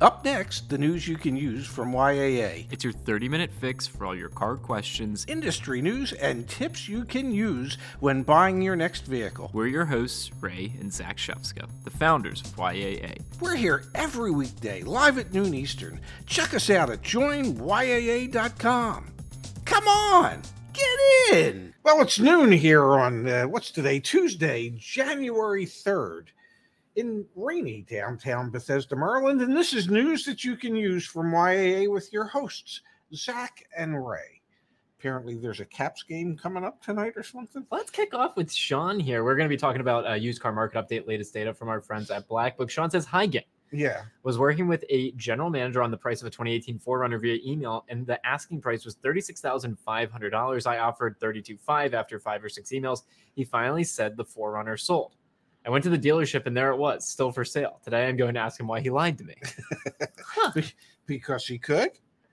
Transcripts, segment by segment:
Up next, the news you can use from YAA. It's your 30 minute fix for all your car questions, industry news, and tips you can use when buying your next vehicle. We're your hosts, Ray and Zach Shefska, the founders of YAA. We're here every weekday, live at noon Eastern. Check us out at joinyaa.com. Come on, get in. Well, it's noon here on, uh, what's today? Tuesday, January 3rd in rainy downtown Bethesda, Maryland. And this is news that you can use from YAA with your hosts, Zach and Ray. Apparently, there's a Caps game coming up tonight or something. Let's kick off with Sean here. We're going to be talking about a used car market update, latest data from our friends at Black Book. Sean says, Hi, gang. Yeah. Was working with a general manager on the price of a 2018 4Runner via email, and the asking price was $36,500. I offered 32.5 after five or six emails. He finally said the 4Runner sold. I went to the dealership and there it was, still for sale. Today I'm going to ask him why he lied to me. huh. Because he could.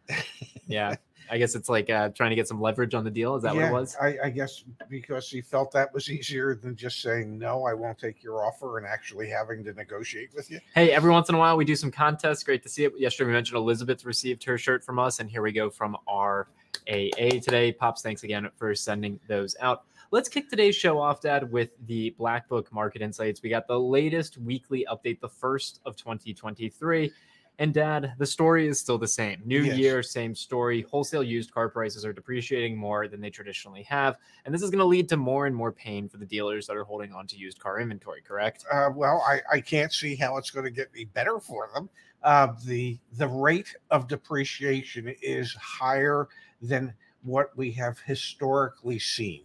yeah. I guess it's like uh, trying to get some leverage on the deal. Is that yeah, what it was? I, I, guess because he felt that was easier than just saying no, I won't take your offer, and actually having to negotiate with you. Hey, every once in a while we do some contests. Great to see it. Yesterday we mentioned Elizabeth received her shirt from us, and here we go from our AA today. Pops, thanks again for sending those out. Let's kick today's show off, Dad, with the Black Book Market Insights. We got the latest weekly update, the first of 2023. And dad, the story is still the same. New yes. year, same story. Wholesale used car prices are depreciating more than they traditionally have. And this is going to lead to more and more pain for the dealers that are holding on to used car inventory, correct? Uh, well, I, I can't see how it's going to get any better for them. Uh, the the rate of depreciation is higher than what we have historically seen.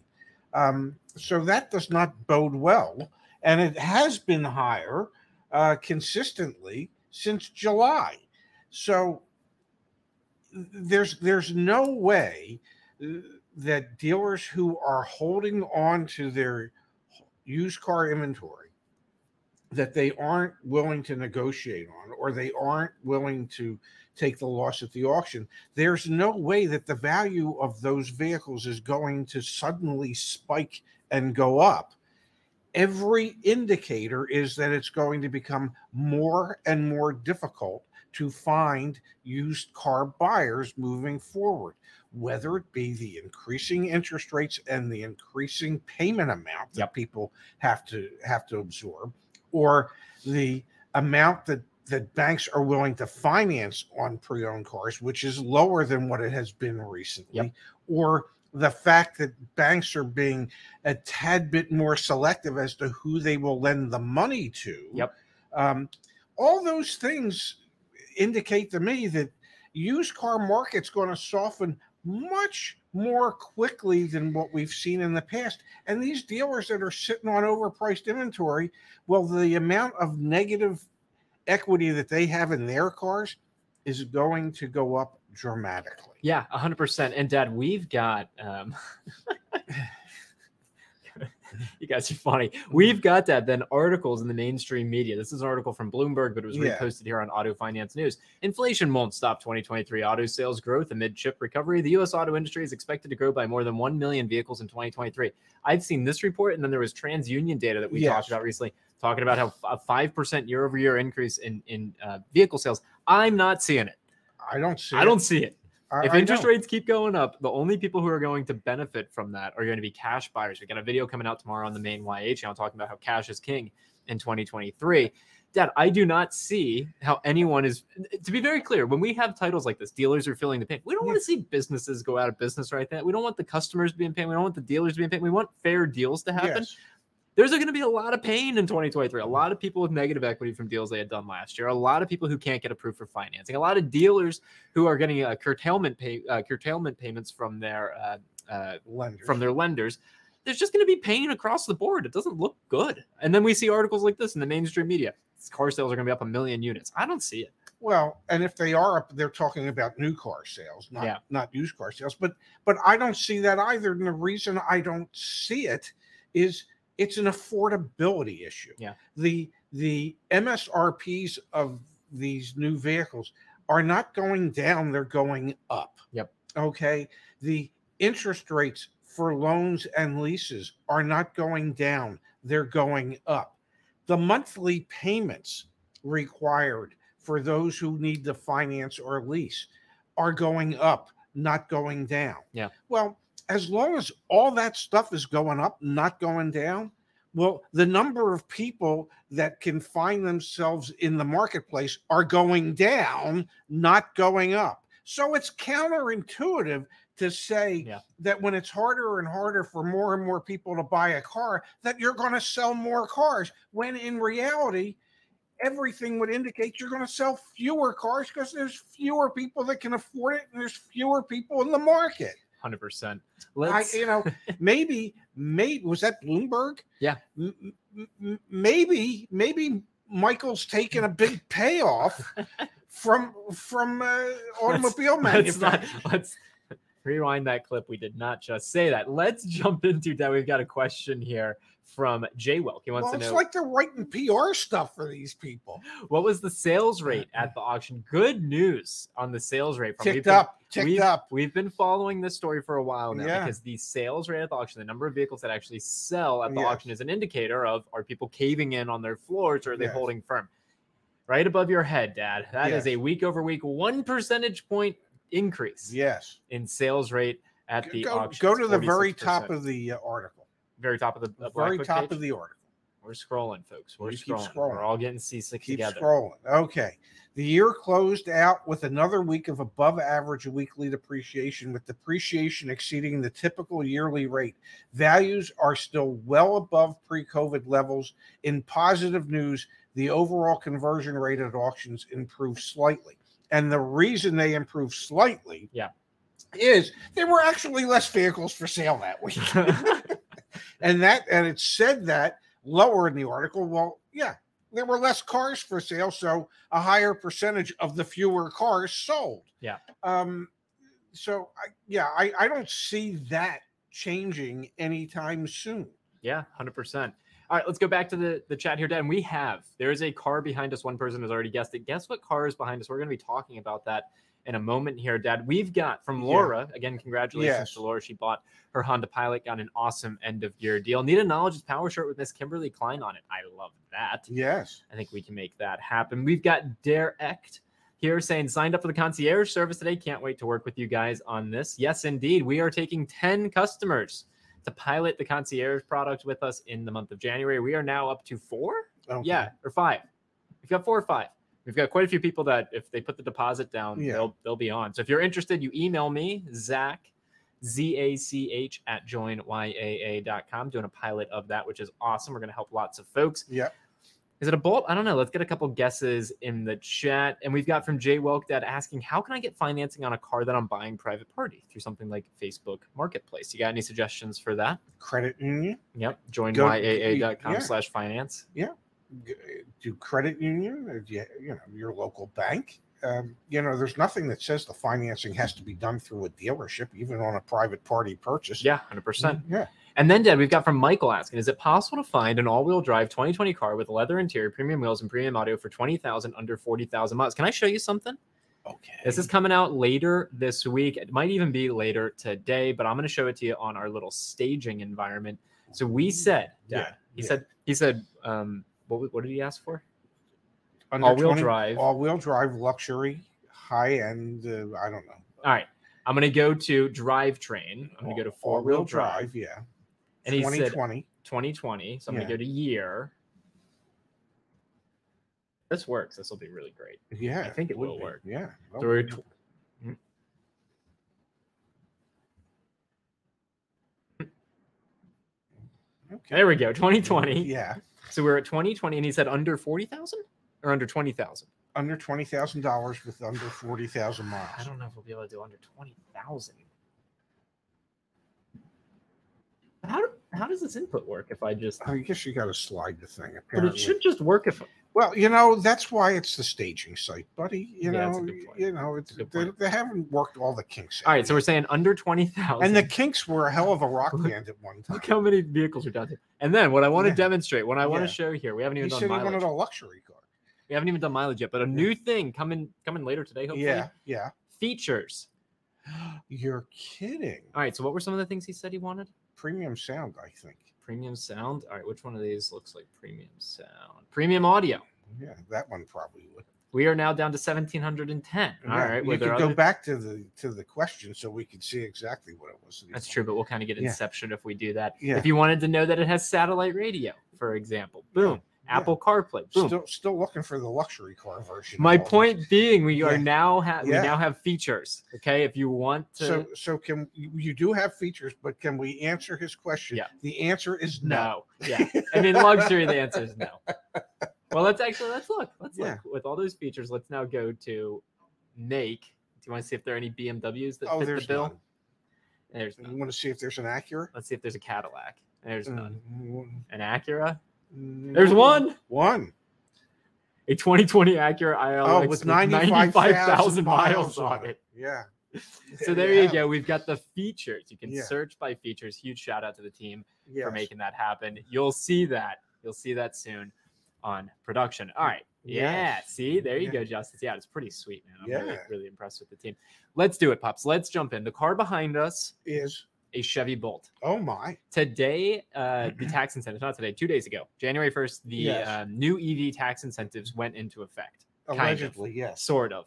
Um, so that does not bode well. And it has been higher uh, consistently since July. So there's there's no way uh, that dealers who are holding on to their used car inventory that they aren't willing to negotiate on or they aren't willing to take the loss at the auction. There's no way that the value of those vehicles is going to suddenly spike and go up. Every indicator is that it's going to become more and more difficult to find used car buyers moving forward, whether it be the increasing interest rates and the increasing payment amount that yep. people have to have to absorb, or the amount that that banks are willing to finance on pre-owned cars, which is lower than what it has been recently, yep. or the fact that banks are being a tad bit more selective as to who they will lend the money to. Yep. Um, all those things indicate to me that used car market's going to soften much more quickly than what we've seen in the past. And these dealers that are sitting on overpriced inventory, well, the amount of negative equity that they have in their cars is going to go up dramatically. Yeah, 100%. And dad, we've got um you guys are funny. We've got that then articles in the mainstream media. This is an article from Bloomberg, but it was yeah. reposted here on Auto Finance News. Inflation won't stop 2023 auto sales growth amid chip recovery. The U.S. auto industry is expected to grow by more than 1 million vehicles in 2023. I've seen this report, and then there was TransUnion data that we yes. talked about recently, talking about how a 5% year over year increase in, in uh, vehicle sales. I'm not seeing it. I don't see I it. don't see it. I, if interest rates keep going up, the only people who are going to benefit from that are going to be cash buyers. We got a video coming out tomorrow on the main YA channel talking about how cash is king in 2023. Dad, I do not see how anyone is. To be very clear, when we have titles like this, dealers are feeling the pain. We don't want to see businesses go out of business right now. We don't want the customers being paid. We don't want the dealers being paid. We want fair deals to happen. Yes there's going to be a lot of pain in 2023. A lot of people with negative equity from deals they had done last year. A lot of people who can't get approved for financing. A lot of dealers who are getting uh, curtailment pay uh, curtailment payments from their uh, uh lenders. from their lenders. There's just going to be pain across the board. It doesn't look good. And then we see articles like this in the mainstream media. Car sales are going to be up a million units. I don't see it. Well, and if they are up, they're talking about new car sales, not yeah. not used car sales. But but I don't see that either. And the reason I don't see it is it's an affordability issue. Yeah. The the MSRPs of these new vehicles are not going down, they're going up. Yep. Okay. The interest rates for loans and leases are not going down, they're going up. The monthly payments required for those who need to finance or lease are going up, not going down. Yeah. Well, as long as all that stuff is going up, not going down, well, the number of people that can find themselves in the marketplace are going down, not going up. So it's counterintuitive to say Yeah. that when it's harder and harder for more and more people to buy a car, that you're going to sell more cars. When in reality, everything would indicate you're going to sell fewer cars because there's fewer people that can afford it and there's fewer people in the market. Hundred percent. I, Let's you know, maybe, maybe was that Bloomberg? Yeah. M- m- maybe, maybe Michael's taking a big payoff from from uh, automobile let's not let's rewind that clip. We did not just say that. Let's jump into that. We've got a question here from Jay Welk. He wants Well, to it's like they're writing PR stuff for these people. what was the sales uh, rate at uh. the auction. Good news on the sales rate. From Ticked been- up, ticked we've, up. We've been following this story for a while now Yeah. because the sales rate at the auction, the number of vehicles that actually sell at the Yes. auction, is an indicator of are people caving in on their floors or are they Yes. holding firm? Right above your head, Dad. That is Yes. a week over week, one percentage point increase Yes. in sales rate at the Go, auction. go to the very 46%. top of the uh, article. very top of the, The very top page. of the article. We're scrolling, folks. We're scrolling. scrolling. We're all getting seasick Keep together. scrolling. Okay. The year closed out with another week of above average weekly depreciation, with depreciation exceeding the typical yearly rate. Values are still well above pre COVID levels. In positive news, the overall conversion rate at auctions improved slightly. And the reason they improved slightly Yeah. is there were actually less vehicles for sale that week. and that and it said that lower in the article well yeah there were less cars for sale so a higher percentage of the fewer cars sold Yeah. um so I, yeah I, I don't see that changing anytime soon Yeah, hundred percent. All right, let's go back to the the chat here, Dan. We have there is a car behind us. One person has already guessed it. Guess what car is behind us? We're going to be talking about that in a moment here, Dad. We've got from Yeah. Laura again. Congratulations Yes. to Laura. She bought her Honda Pilot, got an awesome end of year deal. Need a knowledge power shirt with Miss Kimberly Klein on it. I love that. yes I think we can make that happen. We've got Dare Echt here saying signed up for the concierge service today. Can't wait to work with you guys on this. Yes, indeed. We are taking 10 customers to pilot the concierge product with us in the month of January. We are now up to four. Okay. Yeah, or five. We've got four or five. We've got quite a few people that if they put the deposit down, Yeah. they'll they'll be on. So if you're interested, you email me, Zach, Z A C H at joinyaa.com, doing a pilot of that, which is awesome. We're going to help lots of folks. yeah Is it a bolt? I don't know. Let's get a couple guesses in the chat. And we've got from Jay Welk Dad asking, how can I get financing on a car that I'm buying private party through something like Facebook Marketplace? You got any suggestions for that? credit union Yep. Join Go- yaa.com yeah. slash finance. Yeah. do credit union or do you, you know your local bank um, you know there's nothing that says the financing has to be done through a dealership even on a private party purchase Yeah, 100%. yeah And then, Dad, we've got from Michael asking, is it possible to find an all-wheel drive 2020 car with leather interior, premium wheels, and premium audio for 20000 under 40000 miles? Can I show you something? okay This is coming out later this week. It might even be later today, but I'm going to show it to you on our little staging environment. So we said, Dad, Yeah, he yeah. said, he said, um, what, what did he ask for? Under all-wheel 20 drive. all-wheel drive luxury high end uh, i don't know All right, I'm going to go to drivetrain. I'm going to go to four-wheel drive, yeah and he said 2020 2020. So I'm gonna go to year. This works. This will be really great. yeah I think it would will be. work. yeah So we're Oh, tw- Mm. okay. there we go, 2020. yeah So we're at 2020, and he said under 40,000 or under 20,000. under twenty thousand dollars with under forty thousand miles I don't know if we'll be able to do under 20,000. How, does this input work if I just. I guess you got to slide the thing. Apparently. But it should just work if. Well, you know that's why it's the staging site, buddy. You Yeah, know, you know, it's, they, they haven't worked all the kinks. All right, so we're saying under 20,000. and the kinks were a hell of a rock band at one time. Look how many vehicles are down here. And then what I want to demonstrate, what I want Yeah. to show here, we haven't He even said done he mileage. wanted a luxury car. We haven't even done mileage yet, but a new thing coming coming later today, hopefully. Yeah, yeah. Features. You're kidding. All right, so what were some of the things he said he wanted? Premium sound, I think. Premium sound. All right, which one of these looks like premium sound? Premium audio. Yeah, that one probably would. We are now down to 1710. All Yeah, right. you were could go other- back to the to the question so we could see exactly what it was. That's true, but we'll kind of get Yeah. inception if we do that. Yeah. If you wanted to know that it has satellite radio, for example, boom. Yeah. Apple CarPlay, boom. Still, still looking for the luxury car version. My all this. point being, we are now ha- Yeah. we now have features. Okay, if you want to, So, so can you do have features, but can we answer his question? Yeah. The answer is no. no, yeah, and in luxury, the answer is no. Well, let's actually let's look. Let's Yeah. look with all those features. Let's now go to make. Do you want to see if there are any BMWs that Oh, fit there's the bill? none. There's None. You want to see if there's an Acura? Let's see if there's a Cadillac. There's none. Mm, An Acura. Mm, There's one. One. A 2020 Acura ILX Oh, with 95,000 95,000 miles miles on on it. it. Yeah. So there Yeah. you go. We've got the features. You can Yeah. search by features. Huge shout out to the team for making that happen. You'll see that. You'll see that soon on production. All right. Yeah. Yes. See, there you Yeah. go, Justice. Yeah, it's pretty sweet, man. I'm really, Yeah. really impressed with the team. Let's do it, Pops. Let's jump in. The car behind us, Is a Chevy Bolt. oh my. Today, uh, the tax incentives, not today, two days ago, January 1st, the Yes. uh, new EV tax incentives went into effect. Kind of. Allegedly, yes. Sort of.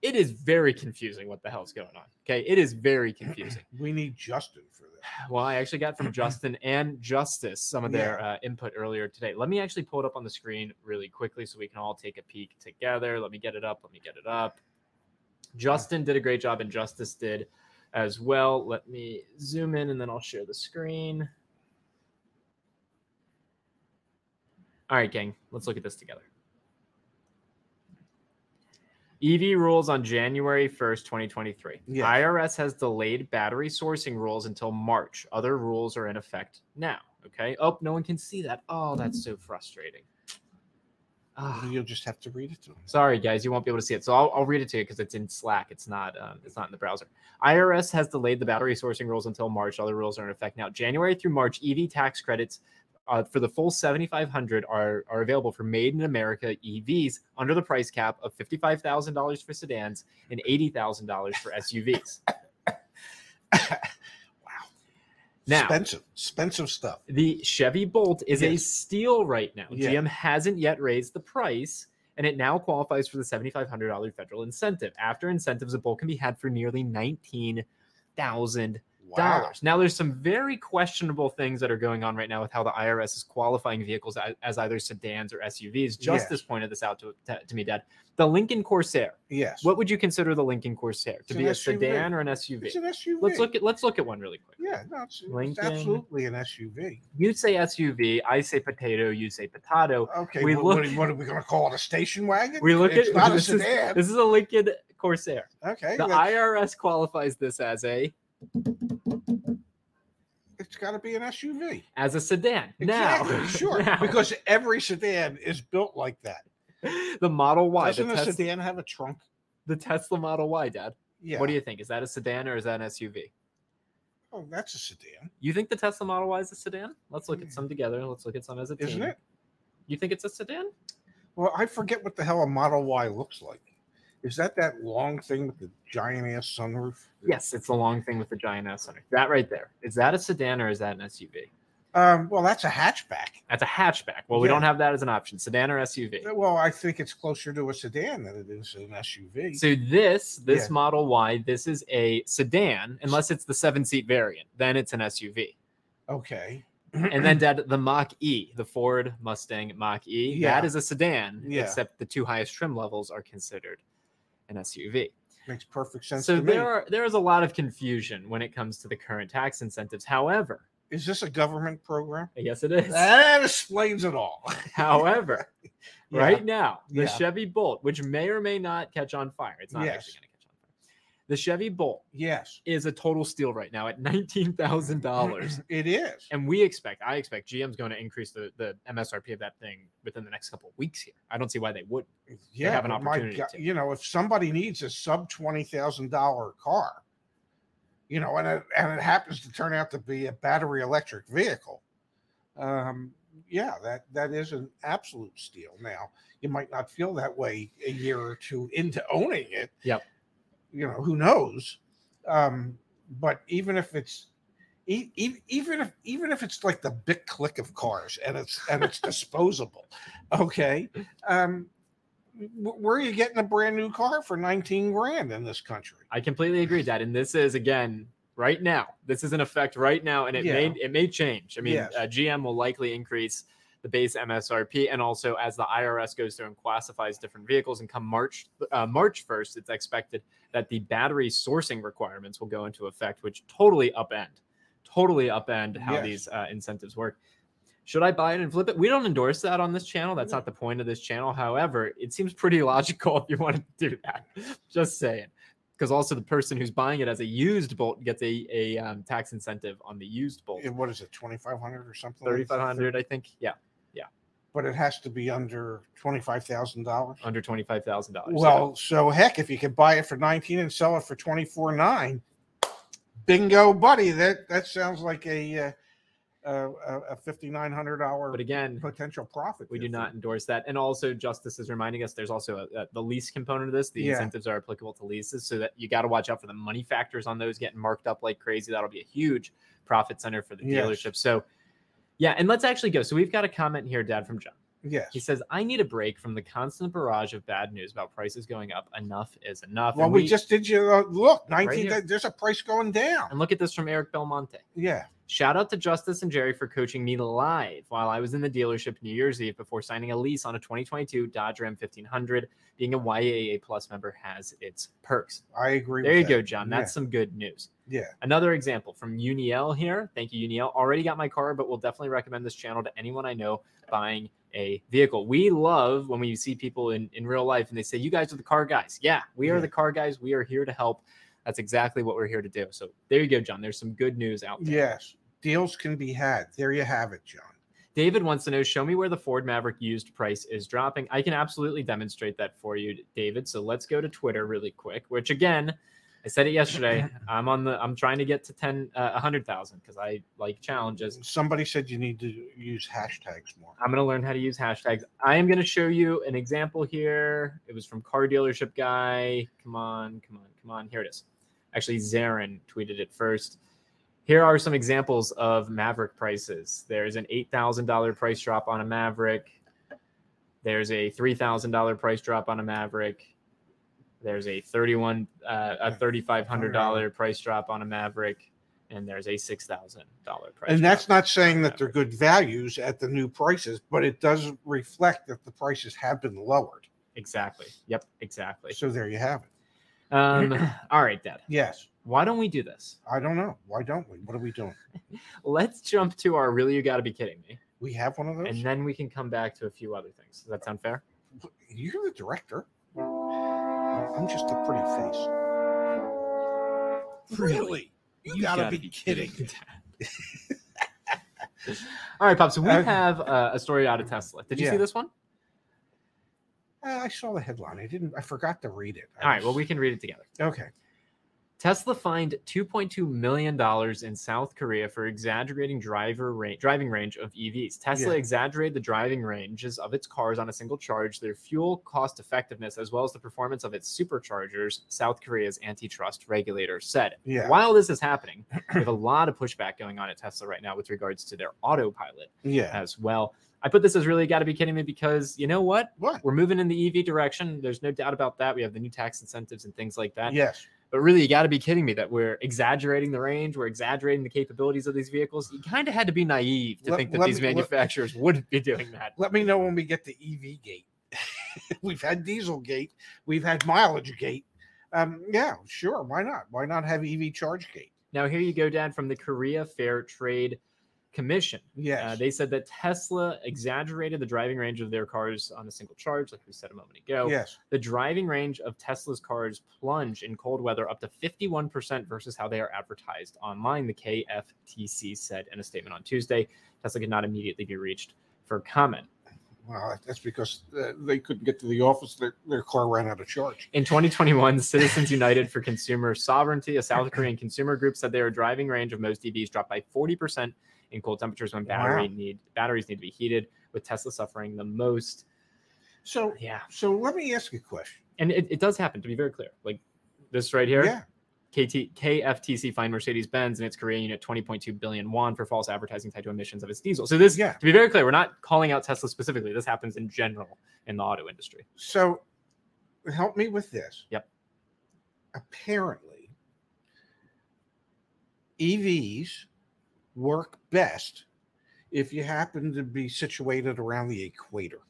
It is very confusing what the hell's going on. Okay. It is very confusing. We need Justin for this. Well, I actually got from Justin and Justice some of their uh, input earlier today. Let me actually pull it up on the screen really quickly so we can all take a peek together. Let me get it up. Let me get it up. Justin did a great job, and Justice did as well. Let me zoom in and then I'll share the screen. All right, gang, let's look at this together. EV rules on January 1st, 2023. Yes. IRS has delayed battery sourcing rules until March. Other rules are in effect now. Okay. Oh, no one can see that. Oh, that's mm-hmm. so frustrating. Ah, You'll just have to read it to him. sorry, guys, you won't be able to see it. So I'll, I'll read it to you because it's in Slack. It's not. Um, it's not in the browser. IRS has delayed the battery sourcing rules until March. Other rules are in effect now. January through March, EV tax credits uh, for the full 7500 are are available for made in America EVs under the price cap of $55,000 for sedans and $80,000 for SUVs. Now, expensive, expensive stuff. the Chevy Bolt is a steal right now. Yeah. GM hasn't yet raised the price, and it now qualifies for the $7,500 federal incentive. After incentives, a Bolt can be had for nearly $19,000. Wow. Now, there's some very questionable things that are going on right now with how the IRS is qualifying vehicles as, as either sedans or SUVs. Justice Yes. pointed this out to, to, to me, Dad. The Lincoln Corsair. Yes. What would you consider the Lincoln Corsair to It's be a SUV. sedan or an SUV? It's an SUV. Let's look at let's look at one really quick. Yeah, no, it's, it's absolutely an SUV. You say SUV, I say potato, you say potato. Okay, We what, look- what, are- what are we going to call it? A station wagon? We look it's at not a this is, sedan. this is a Lincoln Corsair. okay, The that's- IRS qualifies this as a it's got to be an SUV. as a sedan. Exactly, now, sure, now, because every sedan is built like that. the Model Y, the, Doesn't a Tes- sedan have a trunk? the Tesla Model Y, Dad. Yeah. What do you think? Is that a sedan or is that an SUV? Oh, that's a sedan, You think the Tesla Model Y is a sedan? Let's look at Hmm. some together. Let's look at some as a team. isn't it? You think it's a sedan? Well, I forget what the hell a Model Y looks like. Is that that long thing with the giant ass sunroof? Yes, it's the long thing with the giant ass under. That right there. Is that a sedan or is that an SUV? Um, well, that's a hatchback. That's a hatchback. Well, we Yeah. don't have that as an option. Sedan or SUV. Well, I think it's closer to a sedan than it is an SUV. So this this Yeah. Model Y, this is a sedan, unless it's the seven seat variant. Then it's an SUV. okay. And then Dad, the Mach E, the Ford Mustang Mach E, Yeah. that is a sedan, Yeah. except the two highest trim levels are considered an SUV. makes perfect sense So to me. are there is a lot of confusion when it comes to the current tax incentives. However, Is this a government program? yes, it is. That explains it all. However, Yeah. right now, the Yeah. Chevy Bolt, which may or may not catch on fire, it's not Yes. actually going to catch on fire. The Chevy Bolt Yes, is a total steal right now at nineteen thousand dollars. it is. And we expect, I expect GM's going to increase the, the MSRP of that thing within the next couple of weeks here. I don't see why they would. yeah, have an but my opportunity God, to. you know, if somebody needs a sub twenty thousand dollar car, you know, and it, and it happens to turn out to be a battery electric vehicle, um, yeah, that that is an absolute steal. Now, you might not feel that way a year or two into owning it. Yep. You know, who knows? Um, but even if it's e- e- even if even if it's like the big click of cars and it's and it's disposable, okay. Um, where are you getting a brand new car for 19 grand in this country? I completely agree, Dad. And this is again right now. This is in effect right now, and it Yeah. may it may change. I mean, Yes. uh, GM will likely increase the base MSRP, and also as the IRS goes through and classifies different vehicles, and come March uh, March first, it's expected that the battery sourcing requirements will go into effect, which totally upend, totally upend how Yes. these uh, incentives work. Should I buy it and flip it? We don't endorse that on this channel. That's not the point of this channel. However, it seems pretty logical if you want to do that. Just saying because also the person who's buying it as a used bolt gets a, a um, tax incentive on the used bolt. What is it, 2,500 or something? like 3500 I think. Yeah, But it has to be under $25,000. under $25,000. Well, so heck, if you could buy it for 19 and sell it for 24 9, bingo, buddy. That that sounds like a uh, a, a $5,900 but again, potential profit. we do not endorse that. And also, Justice is reminding us there's also a, a, the lease component of this. The Yeah. incentives are applicable to leases, so that you got to watch out for the money factors on those getting marked up like crazy. That'll be a huge profit center for the Yes. dealership. So, yeah, and let's actually go. So we've got a comment here, Dad, from John. Yes. He says, I need a break from the constant barrage of bad news about prices going up. Enough is enough. Well, And we, just did you uh, look 19. here. there's a price going down. and look at this from Eric Belmonte. Yeah. Shout out to Justice and Jerry for coaching me live while I was in the dealership New Year's Eve before signing a lease on a 2022 Dodge Ram 1500. Being a YAA Plus member has its perks. I agree. There you with go, that. John. Yeah. That's some good news. Yeah. Another example from Uniel here. Thank you, Uniel. Already got my car, but will definitely recommend this channel to anyone I know buying a vehicle. We love when we see people in, in real life and they say, You guys are the car guys. Yeah, we are Yeah. the car guys. We are here to help. That's exactly what we're here to do. So there you go, John. There's some good news out there. Yes. Deals can be had. There you have it, John. David wants to know show me where the Ford Maverick used price is dropping. I can absolutely demonstrate that for you, David. So let's go to Twitter really quick, which again, I said it yesterday. I'm on the I'm trying to get to 10 uh, 100,000 cuz I like challenges. Somebody said you need to use hashtags more. I'm going to learn how to use hashtags. I am going to show you an example here. It was from car dealership guy. Come on, come on, come on. Here it is. Actually, Zarin tweeted it first. Here are some examples of Maverick prices. There's an $8,000 price drop on a Maverick. There's a $3,000 price drop on a Maverick. There's a 31 uh, a $3,500 price drop on a Maverick and there's a $6,000 price. And that's not saying that they're good values at the new prices, but it does reflect that the prices have been lowered. Exactly. Yep, exactly. So there you have it. Um, all right, Dad. Yes. Why don't we do this? I don't know. Why don't we? What are we doing? Let's jump to our really you gotta be kidding me. We have one of those. And then we can come back to a few other things. Does that sound fair? You're the director. I'm just a pretty face. Really? You, gotta, be, kidding. All right, Pop. So we have uh, a story out of Tesla. Did you see this one? Uh, I saw the headline. I didn't. I forgot to read it. I All right. Well, we can read it together. Okay. Tesla fined 2.2 million dollars in South Korea for exaggerating driver range, driving range of EVs. Tesla Yeah. exaggerated the driving ranges of its cars on a single charge, their fuel cost effectiveness, as well as the performance of its superchargers. South Korea's antitrust regulator said. Yeah. While this is happening, we have a lot of pushback going on at Tesla right now with regards to their autopilot Yeah. as well. I put this as really got to be kidding me because you know what? What? We're moving in the EV direction. There's no doubt about that. We have the new tax incentives and things like that. Yes. But really, you got to be kidding me that we're exaggerating the range, we're exaggerating the capabilities of these vehicles. You kind of had to be naive to Let- think that these me- let- manufacturers wouldn't be doing that. Let me know when we get to EV gate. we've had Diesel gate. We've had mileage gate. Um, yeah, sure. Why not? Why not have EV charge gate? Now, here you go, Dad, from the Korea Fair Trade Commission. Yeah, Uh, they said that Tesla exaggerated the driving range of their cars on a single charge, like we said a moment ago. yes. The driving range of Tesla's cars plunge in cold weather up to 51% versus how they are advertised online, the KFTC said in a statement on Tuesday. Tesla could not immediately be reached for comment. Well, that's because uh, they couldn't get to the office. Their, their car ran out of charge. In 2021, Citizens United for Consumer Sovereignty, a South Korean consumer group, said their driving range of most EVs dropped by 40% in cold temperatures when battery Wow. need batteries need to be heated, with Tesla suffering the most. So, Yeah, so let me ask you a question. and it, it does happen to be very clear. Like this right here, Yeah. KT, KFTC fined Mercedes Benz and its Korean unit 20.2 billion won for false advertising tied to emissions of its diesel. So this, Yeah. to be very clear, we're not calling out Tesla specifically. This happens in general in the auto industry. So help me with this. Yep. Apparently, EVs work best if you happen to be situated around the equator.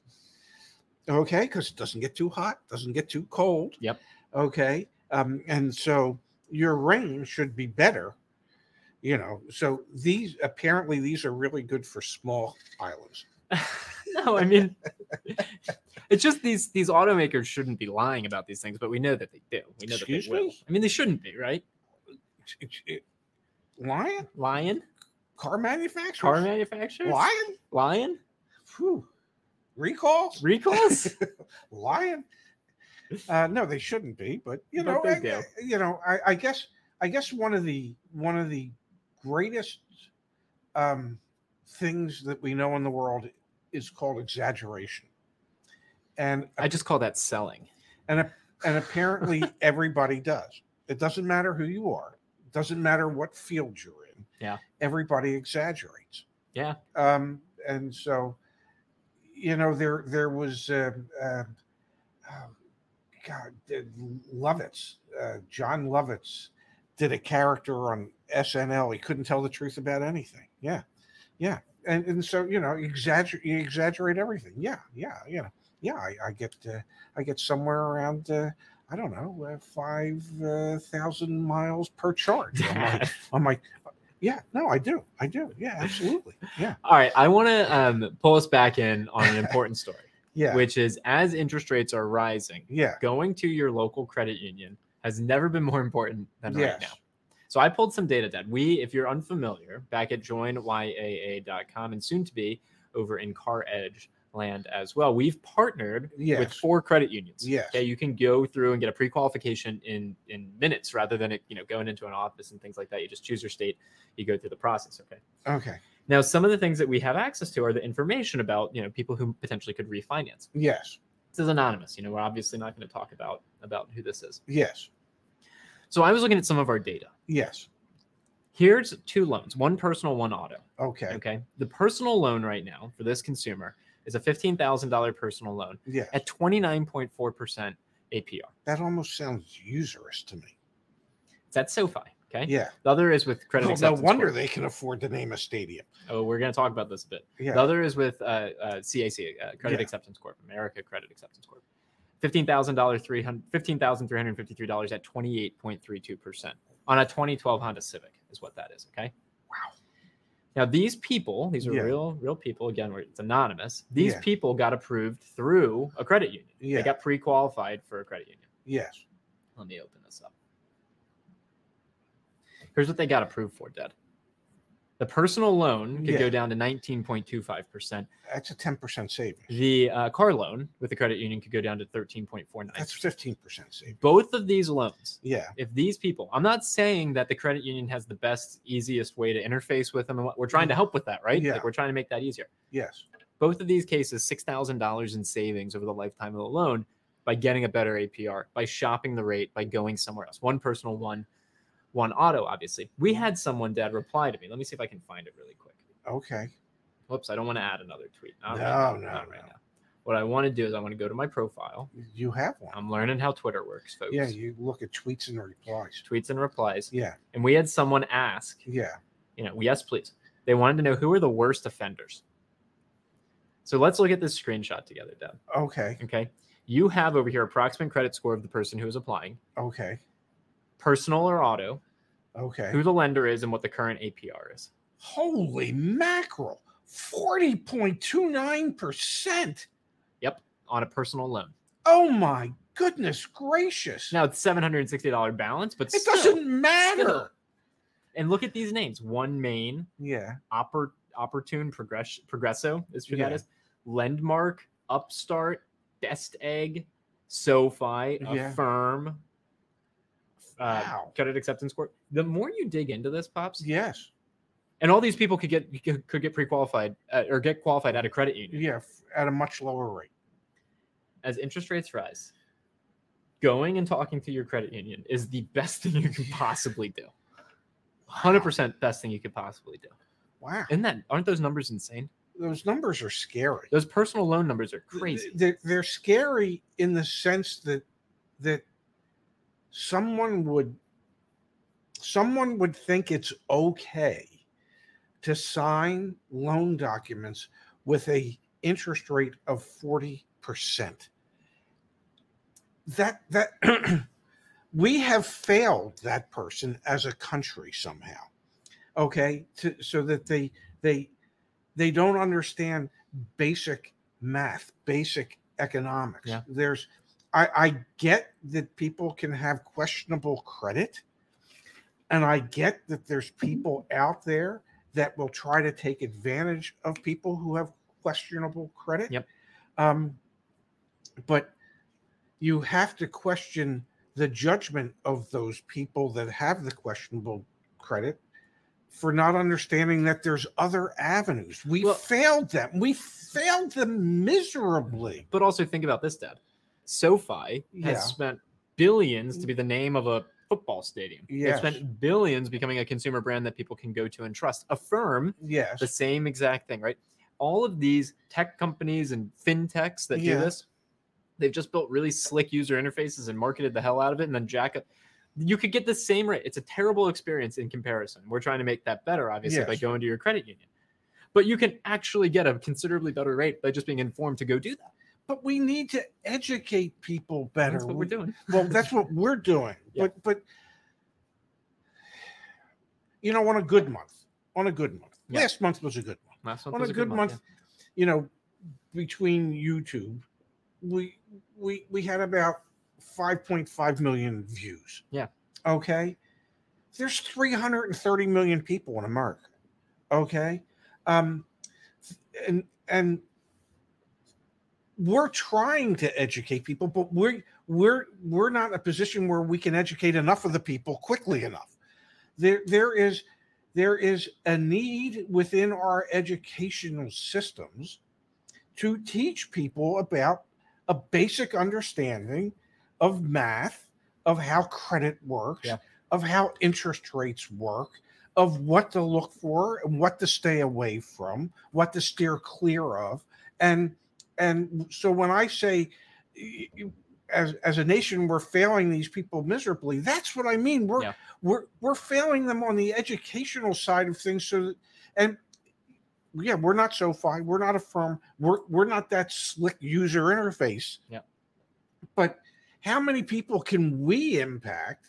Okay, because it doesn't get too hot, doesn't get too cold. Yep. Okay. Um, and so your range should be better. You know, so these apparently these are really good for small islands. no, I mean, it's just these these automakers shouldn't be lying about these things, but we know that they do. We know Excuse that they will. me? I mean, they shouldn't be, right? Lion Lion, car manufacturers. car manufacturers, Lion. lion Whew. Recalls. recalls. Lion. Uh, no, they shouldn't be, but you But know, I, you know, I, I guess, I guess one of the one of the greatest um, things that we know in the world is called exaggeration, and I just call that selling. and and apparently everybody does. It doesn't matter who you are. It doesn't matter what field you're in. Yeah. Everybody exaggerates. Yeah. Um, and so, you know, there there was uh, uh, oh, God, uh, Lovitz, uh, Jon Lovitz, did a character on SNL. He couldn't tell the truth about anything. Yeah, yeah, and and so you know, exaggerate you exaggerate everything. Yeah, yeah, you know, yeah. I, I get uh, I get somewhere around. Uh, I don't know, uh, five uh, thousand miles per charge on my, on my. Yeah, no, I do, I do. Yeah, absolutely. Yeah, All right, I want to um, pull us back in on an important story, yeah, which is as interest rates are rising, yeah. going to your local credit union has never been more important than right Yes. now. So I pulled some data, Dad. We, if you're unfamiliar, back at joinyaa.com and soon to be over in Car Edge land as well, we've partnered with four credit unions. Yes. Okay, you can go through and get a pre-qualification in in minutes rather than it, you know going into an office and things like that. You just choose your state, you go through the process. Okay. Okay. Now, some of the things that we have access to are the information about you know people who potentially could refinance. Yes. This is anonymous. You know, we're obviously not going to talk about about who this is. Yes. So I was looking at some of our data. Yes. Here's two loans, one personal, one auto. Okay. Okay. The personal loan right now for this consumer is a $15,000 personal loan Yes. at 29.4% APR. That almost sounds usurious to me. It's at SoFi. Okay. Yeah. The other is with credit Well, no wonder Corp. they can afford to name a stadium. Oh, we're going to talk about this a bit. Yeah. The other is with uh, uh, CAC, uh, Credit Yeah. Acceptance Corp, America Credit Acceptance Corp. Fifteen thousand dollars, three hundred fifteen thousand three hundred fifty-three dollars at twenty-eight point three two percent on a 2012 Honda Civic is what that is. Okay. Wow. Now these people, these are Yeah. real, real people. Again, where it's anonymous. These Yeah. people got approved through a credit union. Yeah. They got pre-qualified for a credit union. Yes. Let me open this up. Here's what they got approved for, Dad. The personal loan could Yeah. go down to 19.25%. That's a 10% savings. The uh, car loan with the credit union could go down to 13.49. That's 15% savings. Both of these loans, Yeah. if these people, I'm not saying that the credit union has the best, easiest way to interface with them. We're trying to help with that, right? Yeah. Like we're trying to make that easier. Yes. Both of these cases, $6,000 in savings over the lifetime of the loan by getting a better APR, by shopping the rate, by going somewhere else. One personal, one one auto, obviously. We had someone, Dad, reply to me. Let me see if I can find it really quick. Okay. Whoops, I don't want to add another tweet. Not No, right now, no, not right no. now. What I want to do is I want to go to my profile. You have one. I'm learning how Twitter works, folks. Yeah. You look at tweets and replies. Tweets and replies. Yeah. And we had someone ask, Yeah. you know, yes, please. They wanted to know who are the worst offenders. So let's look at this screenshot together, Deb. Okay. Okay. You have over here approximate credit score of the person who is applying, Okay. personal or auto, Okay. who the lender is, and what the current APR is. Holy mackerel. 40.29%. Yep, on a personal loan. Oh my goodness gracious. Now it's seven hundred and sixty dollar balance, but it still- doesn't matter. still. And look at these names: One Main, Yeah. Oppor- Opportun, Progress- Progresso is who that Yeah. is. Lendmark, Upstart, Best Egg, SoFi, Yeah. Affirm, uh, Wow. Credit Acceptance Corp. The more you dig into this, pops, Yes. and all these people could get could get pre-qualified uh, or get qualified at a credit union Yeah. At a much lower rate. as interest rates rise. Going and talking to your credit union is the best thing you can possibly do. 100% best thing you could possibly do. Wow. Isn't that aren't those numbers insane? Those numbers are scary. Those personal loan numbers are crazy. They're, they're scary in the sense that that someone would someone would think it's okay to sign loan documents with a interest rate of 40%. That that we have failed that person as a country somehow. Okay? To, so that they they they don't understand basic math, basic economics. Yeah. There's I, I get that people can have questionable credit. And I get that there's people out there that will try to take advantage of people who have questionable credit. Yep. Um, but you have to question the judgment of those people that have the questionable credit for not understanding that there's other avenues. We Well- failed them. We failed them miserably. But also think about this, Dad. SoFi Yeah. has spent billions to be the name of a football stadium. Yes. They've spent billions becoming a consumer brand that people can go to and trust. Affirm Yes. the same exact thing, right? All of these tech companies and fintechs that Yeah. do this, they've just built really slick user interfaces and marketed the hell out of it and then jack up. You could get the same rate. It's a terrible experience in comparison. We're trying to make that better, obviously, by going to your credit union. But you can actually get a considerably better rate by just being informed to go do that. But we need to educate people better. That's what we're doing. well that's what we're doing Yeah. but but you know on a good month on a good month Yeah. last month was a good month Last month on was a good month, you know between youtube we we we had about 5.5 million views Yeah. okay there's 330 million people in america okay um and and we're trying to educate people but we're we're we're not in a position where we can educate enough of the people quickly enough there there is there is a need within our educational systems to teach people about a basic understanding of math of how credit works Yeah. of how interest rates work of what to look for and what to stay away from what to steer clear of and and so when i say as as a nation we're failing these people miserably that's what i mean we're Yeah. we're we're failing them on the educational side of things so that, and yeah we're not SoFi we're not Affirm we're we're not that slick user interface Yeah. but how many people can we impact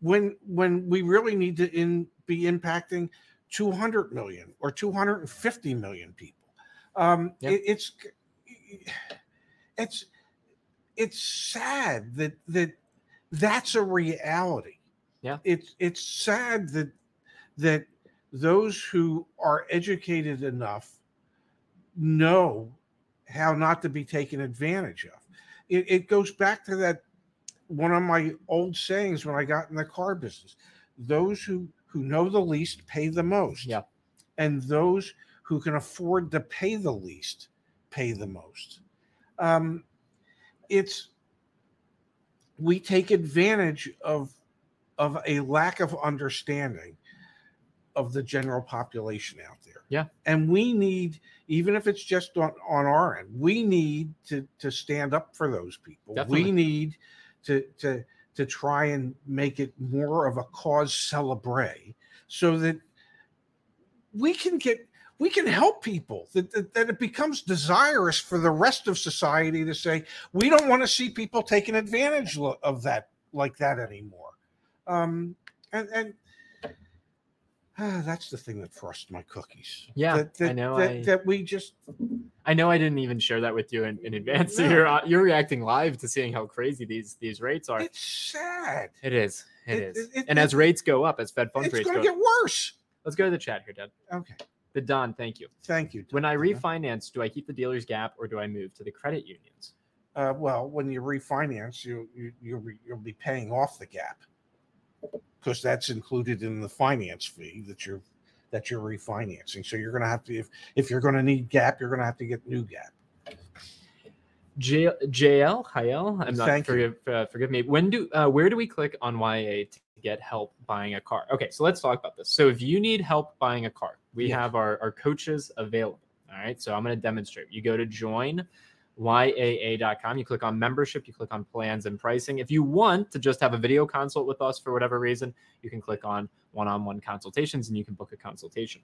when when we really need to in be impacting 200 million or 250 million people um Yeah. it- it's it's it's sad that that that's a reality Yeah. it's it's sad that that those who are educated enough know how not to be taken advantage of it, it goes back to that one of my old sayings when i got in the car business those who who know the least pay the most Yeah. and those who can afford to pay the least pay the most um it's we take advantage of of a lack of understanding of the general population out there Yeah. and we need even if it's just on, on our end we need to to stand up for those people Definitely. we need to to to try and make it more of a cause celebre so that we can get we can help people that, that, that it becomes desirous for the rest of society to say we don't want to see people taking advantage of that like that anymore um and and ah, that's the thing that frosted my cookies Yeah, that, that, I know, that, I- that we just I know I didn't even share that with you in, in advance. So you're uh, you're reacting live to seeing how crazy these these rates are. it's sad It is. It It- is. it- and it- as rates go up, as Fed funds it's rates going go to get worse let's go to the chat here, Dad. okay The Don, thank you. thank you When I refinance, do I keep the dealer's gap or do I move to the credit unions? uh, well, when you refinance, you, you you'll be, you'll be paying off the gap because that's included in the finance fee that you're that you're refinancing. So you're going to have to if if you're going to need gap, you're going to have to get new gap. J- JL, Hayel, I'm not Thank you. forgive uh, forgive me. When do uh, where do we click on YA to get help buying a car? Okay, so let's talk about this. So if you need help buying a car, we Yes. have our, our coaches available. All right, so I'm going to demonstrate. You go to join yaa.com. You click on membership, you click on plans and pricing. If you want to just have a video consult with us for whatever reason, you can click on one on one consultations and you can book a consultation.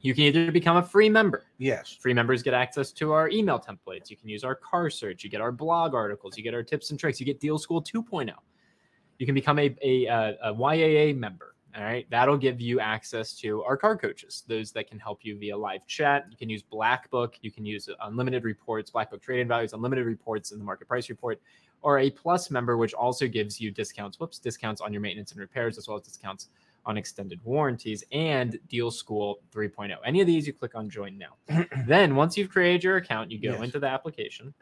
You can either become a free member. Yes. Free members get access to our email templates. You can use our car search. You get our blog articles. You get our tips and tricks. You get Deal School 2.0. You can become a, a, uh, a, a YAA member. All right. That'll give you access to our car coaches, those that can help you via live chat. You can use Blackbook. You can use unlimited reports, Blackbook trading values, unlimited reports in the market price report, or a plus member, which also gives you discounts, whoops, discounts on your maintenance and repairs, as well as discounts on extended warranties and Deal School 3.0. Any of these, you click on join now. then, once you've created your account, you go yes. into the application.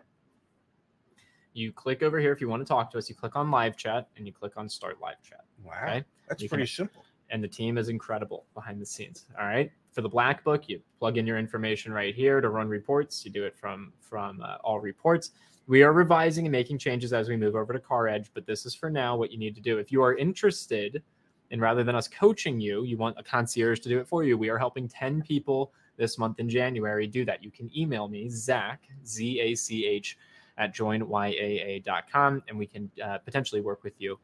You click over here if you want to talk to us. You click on live chat and you click on start live chat. Wow. Okay? That's you pretty can, simple. And the team is incredible behind the scenes. All right. For the black book, you plug in your information right here to run reports. You do it from from uh, all reports. We are revising and making changes as we move over to Car Edge, but this is for now what you need to do. If you are interested and rather than us coaching you, you want a concierge to do it for you. We are helping 10 people this month in January do that. You can email me, Zach, Z A C H, at joinyaa.com, and we can uh, potentially work with you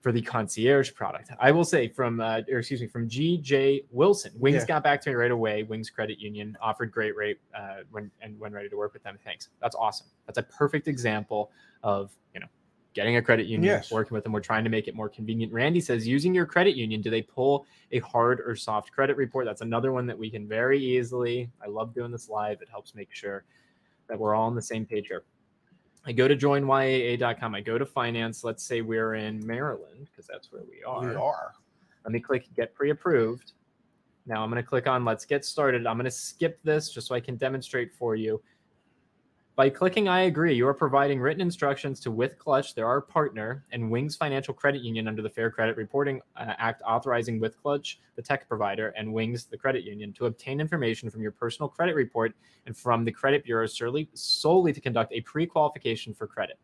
for the concierge product. I will say from, uh, or excuse me, from GJ Wilson, Wings yeah. got back to me right away. Wings Credit Union offered great rate uh, when and when ready to work with them. Thanks. That's awesome. That's a perfect example of you know getting a credit union, yes. working with them. We're trying to make it more convenient. Randy says, using your credit union, do they pull a hard or soft credit report? That's another one that we can very easily. I love doing this live. It helps make sure that we're all on the same page here. I go to joinyaa.com. I go to finance. Let's say we're in Maryland because that's where we are. We are. Let me click get pre approved. Now I'm going to click on let's get started. I'm going to skip this just so I can demonstrate for you. By clicking I agree, you are providing written instructions to With WithClutch, their our partner, and Wings Financial Credit Union under the Fair Credit Reporting uh, Act, authorizing WithClutch, the tech provider, and Wings, the credit union, to obtain information from your personal credit report and from the credit bureau solely, solely to conduct a pre-qualification for credit.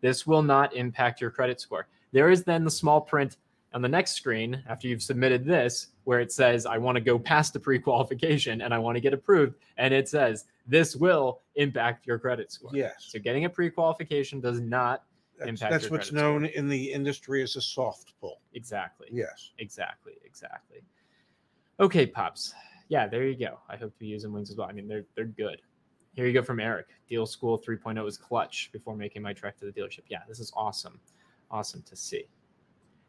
This will not impact your credit score. There is then the small print on the next screen after you've submitted this where it says i want to go past the pre-qualification and i want to get approved and it says this will impact your credit score. Yes. So getting a pre-qualification does not that's, impact that's what's known score. in the industry as a soft pull. Exactly. Yes. Exactly exactly. Okay pops. Yeah there you go. I hope you use them wings as well. I mean they're they're good. Here you go from eric. Deal school 3.0 is clutch before making my trek to the dealership. Yeah this is awesome. Awesome to see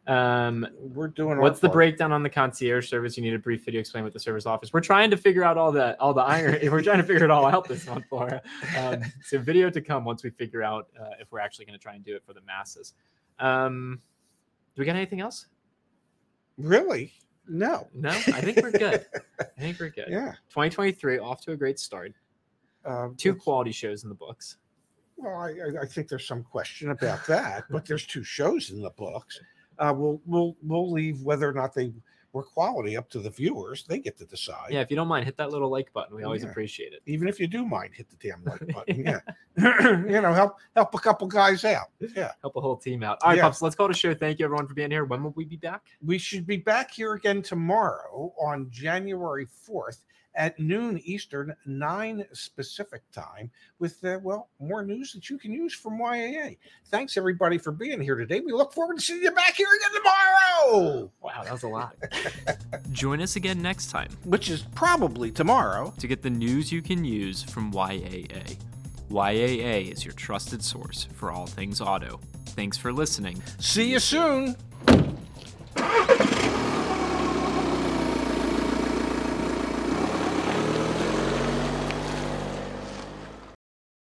um, we're doing. What's the part. breakdown on the concierge service? You need a brief video explain what the service offers. We're trying to figure out all the all the iron. we're trying to figure it all out this month, Laura. Um, so video to come once we figure out uh, if we're actually going to try and do it for the masses. Um, do we got anything else? Really? No. No. I think we're good. I think we're good. Yeah. 2023 off to a great start. Um, Two quality shows in the books. Well, I, I think there's some question about that, but there's two shows in the books uh, we'll we'll we'll leave whether or not they were quality up to the viewers. They get to decide. Yeah, if you don't mind, hit that little like button. We always yeah. appreciate it. Even if you do mind, hit the damn like button. yeah, you know, help help a couple guys out. Yeah, help a whole team out. All right, yeah. pups, let's call it a show. Thank you everyone for being here. When will we be back? We should be back here again tomorrow on January fourth at noon Eastern, 9 Pacific time, with, uh, well, more news that you can use from YAA. Thanks, everybody, for being here today. We look forward to seeing you back here again tomorrow. Wow, that was a lot. Join us again next time, which is probably tomorrow, to get the news you can use from YAA. YAA is your trusted source for all things auto. Thanks for listening. See you soon.